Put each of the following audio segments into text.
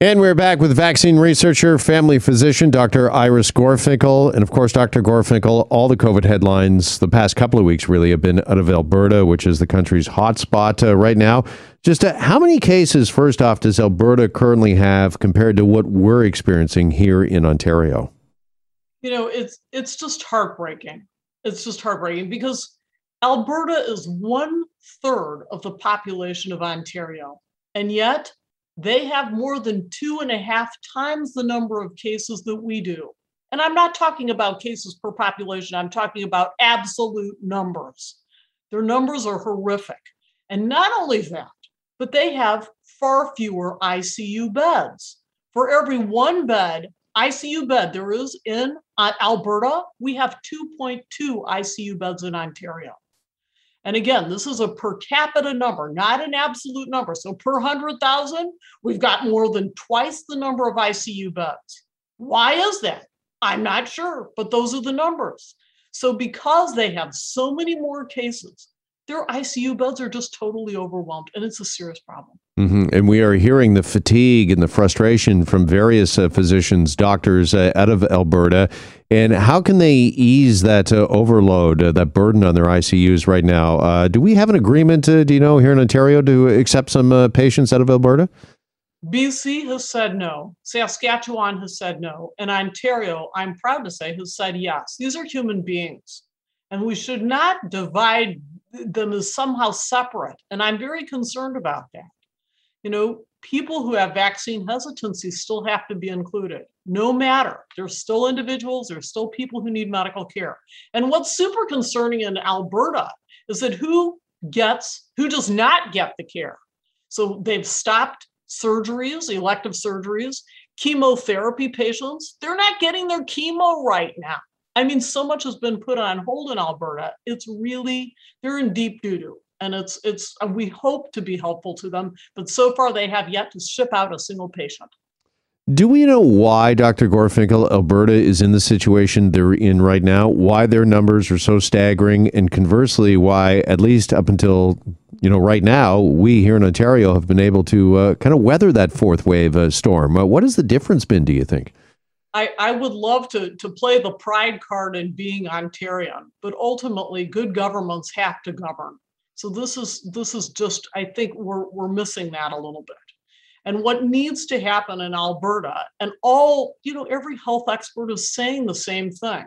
And we're back with vaccine researcher, family physician, Dr. Iris Gorfinkel. And of course, Dr. Gorfinkel, all the COVID headlines the past couple of weeks really have been out of Alberta, which is the country's hotspot uh, right now. Just uh, how many cases, first off, does Alberta currently have compared to what we're experiencing here in Ontario? You know, it's it's just heartbreaking. It's just heartbreaking because Alberta is one third of the population of Ontario. And yet they have more than two and a half times the number of cases that we do. And I'm not talking about cases per population, I'm talking about absolute numbers. Their numbers are horrific. And not only that, but they have far fewer ICU beds. For every one bed, ICU bed there is in uh, Alberta, we have 2.2 ICU beds in Ontario. And again, this is a per capita number, not an absolute number. So per 100,000, we've got more than twice the number of ICU beds. Why is that? I'm not sure, but those are the numbers. So because they have so many more cases, their ICU beds are just totally overwhelmed, and it's a serious problem. Mm-hmm. And we are hearing the fatigue and the frustration from various uh, physicians, doctors uh, out of Alberta. And how can they ease that uh, overload, uh, that burden on their ICUs right now? Uh, do we have an agreement, uh, do you know, here in Ontario to accept some patients out of Alberta? BC has said no. Saskatchewan has said no. And Ontario, I'm proud to say, has said yes. These are human beings. And we should not divide them as somehow separate. And I'm very concerned about that. You know, people who have vaccine hesitancy still have to be included, no matter. There's still individuals, there's still people who need medical care. And what's super concerning in Alberta is that who gets, who does not get the care? So they've stopped surgeries, elective surgeries, chemotherapy patients, they're not getting their chemo right now. I mean, so much has been put on hold in Alberta. It's really they're in deep doo doo, and it's it's uh, we hope to be helpful to them, but so far they have yet to ship out a single patient. Do we know why, Dr. Gorfinkel, Alberta is in the situation they're in right now? Why their numbers are so staggering, and conversely, why at least up until you know right now, we here in Ontario have been able to uh, kind of weather that fourth wave uh, storm. Uh, what has the difference been? Do you think? I, I would love to, to play the pride card in being Ontarian, but ultimately good governments have to govern. So this is this is just, I think we're we're missing that a little bit. And what needs to happen in Alberta, and all, you know, every health expert is saying the same thing.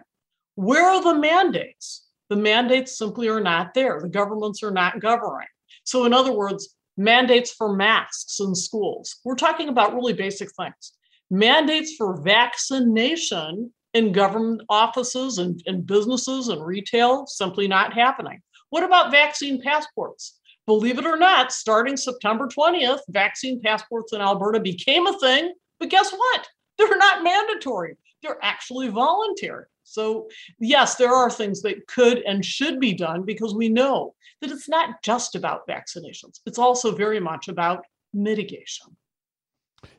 Where are the mandates? The mandates simply are not there. The governments are not governing. So, in other words, mandates for masks in schools. We're talking about really basic things mandates for vaccination in government offices and, and businesses and retail simply not happening. What about vaccine passports? Believe it or not, starting September 20th, vaccine passports in Alberta became a thing. But guess what? They're not mandatory, they're actually voluntary. So, yes, there are things that could and should be done because we know that it's not just about vaccinations, it's also very much about mitigation.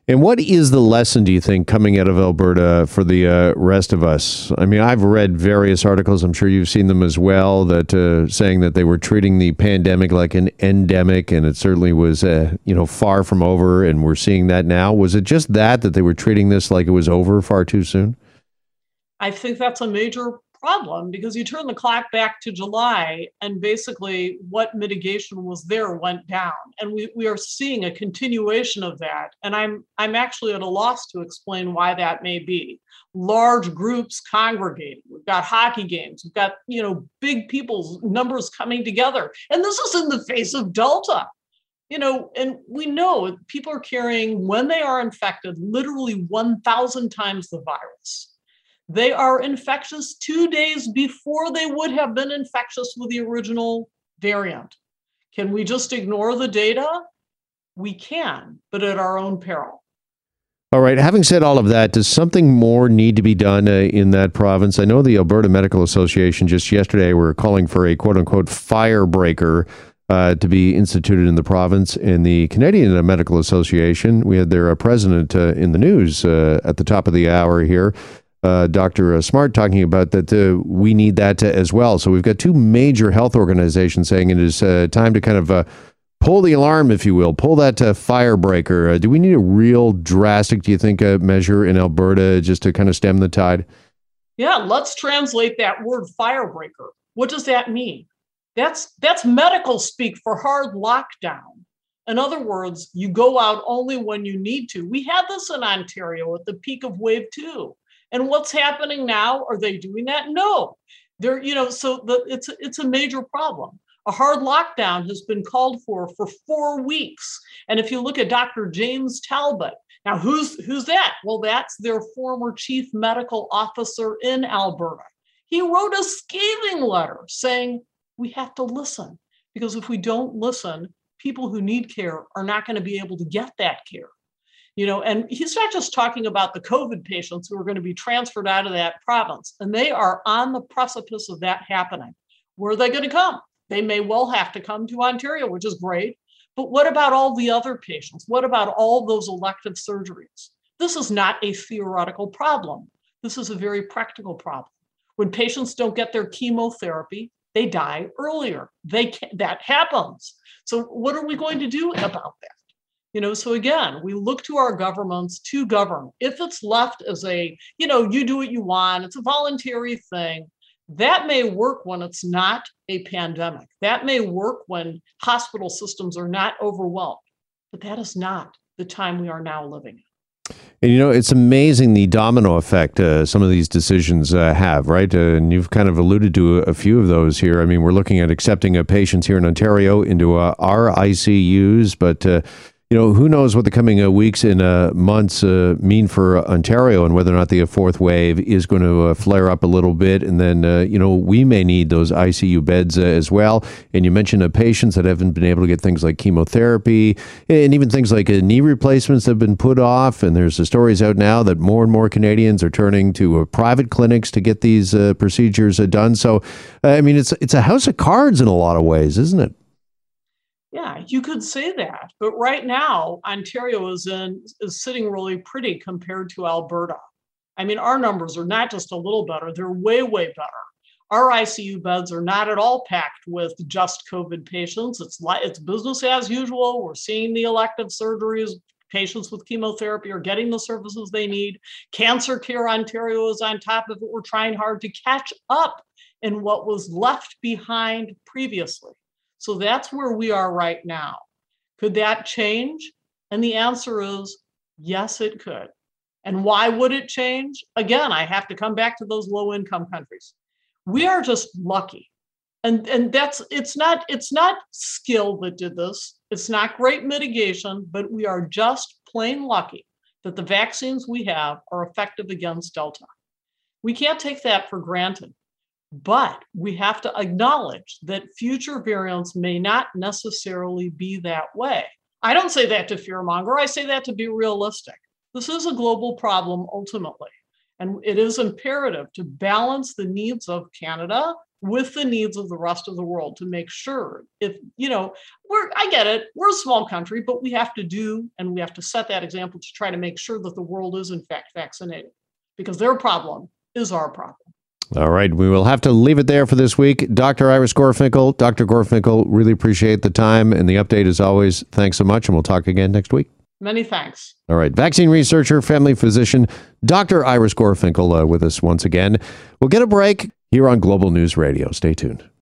And what is the lesson, do you think, coming out of Alberta for the uh, rest of us? I mean, I've read various articles, I'm sure you've seen them as well, that uh, saying that they were treating the pandemic like an endemic, and it certainly was, uh, you know, far from over, and we're seeing that now. Was it just that, that they were treating this like it was over far too soon? I think that's a major problem because you turn the clock back to July and basically what mitigation was there went down. And we, we are seeing a continuation of that. And I'm I'm actually at a loss to explain why that may be. Large groups congregating. We've got hockey games. We've got, you know, big people's numbers coming together. And this is in the face of Delta you know, and we know people are carrying, when they are infected, literally 1,000 times the virus they are infectious two days before they would have been infectious with the original variant. Can we just ignore the data? We can, but at our own peril. All right. Having said all of that, does something more need to be done uh, in that province? I know the Alberta Medical Association just yesterday were calling for a quote unquote firebreaker uh, to be instituted in the province. And the Canadian Medical Association, we had their uh, president uh, in the news uh, at the top of the hour here uh, Dr. Uh, Smart talking about that uh, we need that as well. So we've got two major health organizations saying it is uh, time to kind of uh, pull the alarm, if you will, pull that uh, firebreaker. Uh, do we need a real drastic, do you think, measure in Alberta just to kind of stem the tide? Yeah, let's translate that word firebreaker. What does that mean? That's that's medical speak for hard lockdown. In other words, you go out only when you need to. We had this in Ontario at the peak of wave two. And what's happening now? Are they doing that? No. They're, you know, so the, it's it's a major problem. A hard lockdown has been called for for four weeks. And if you look at Dr. James Talbot, now who's who's that? Well, that's their former chief medical officer in Alberta. He wrote a scathing letter saying we have to listen because if we don't listen, people who need care are not going to be able to get that care you know and he's not just talking about the covid patients who are going to be transferred out of that province and they are on the precipice of that happening. Where are they going to come? They may well have to come to ontario which is great but what about all the other patients? What about all those elective surgeries? This is not a theoretical problem. This is a very practical problem. When patients don't get their chemotherapy they die earlier. They can, that happens. So what are we going to do about that you know, so again, we look to our governments to govern. If it's left as a, you know, you do what you want, it's a voluntary thing, that may work when it's not a pandemic. That may work when hospital systems are not overwhelmed. But that is not the time we are now living in. And you know, it's amazing the domino effect uh, some of these decisions uh, have, right? Uh, and you've kind of alluded to a, a, few of those here. I mean, we're looking at accepting patients here in Ontario into uh, our ICUs, but uh, you know, who knows what the coming uh, weeks and uh, months uh, mean for Ontario and whether or not the fourth wave is going to uh, flare up a little bit. And then, uh, you know, we may need those ICU beds uh, as well. And you mentioned patients that haven't been able to get things like chemotherapy and even things like knee replacements have been put off. And there's the stories out now that more and more Canadians are turning to private clinics to get these procedures done. So, I mean, it's it's a house of cards in a lot of ways, isn't it? Yeah, you could say that. But right now, Ontario is in is sitting really pretty compared to Alberta. I mean, our numbers are not just a little better, they're way, way better. Our ICU beds are not at all packed with just COVID patients. It's like it's business as usual. We're seeing the elective surgeries. Patients with chemotherapy are getting the services they need. Cancer Care Ontario is on top of it. We're trying hard to catch up in what was left behind previously. So that's where we are right now. Could that change? And the answer is yes, it could. And why would it change? Again, I have to come back to those low income countries. We are just lucky. And, and that's it's not it's not skill that did this. It's not great mitigation, but we are just plain lucky that the vaccines we have are effective against Delta. We can't take that for granted. But we have to acknowledge that future variants may not necessarily be that way. I don't say that to fearmonger, I say that to be realistic. This is a global problem ultimately. And it is imperative to balance the needs of Canada with the needs of the rest of the world to make sure if you know we're i get it we're a small country but we have to do and we have to set that example to try to make sure that the world is in fact vaccinated because their problem is our problem all right, we will have to leave it there for this week. Dr. Iris Gorfinkel, Dr. Gorfinkel, really appreciate the time and the update as always. Thanks so much, and we'll talk again next week. Many thanks. All right, vaccine researcher, family physician, Dr. Iris Gorfinkel uh, with us once again. We'll get a break here on Global News Radio. Stay tuned.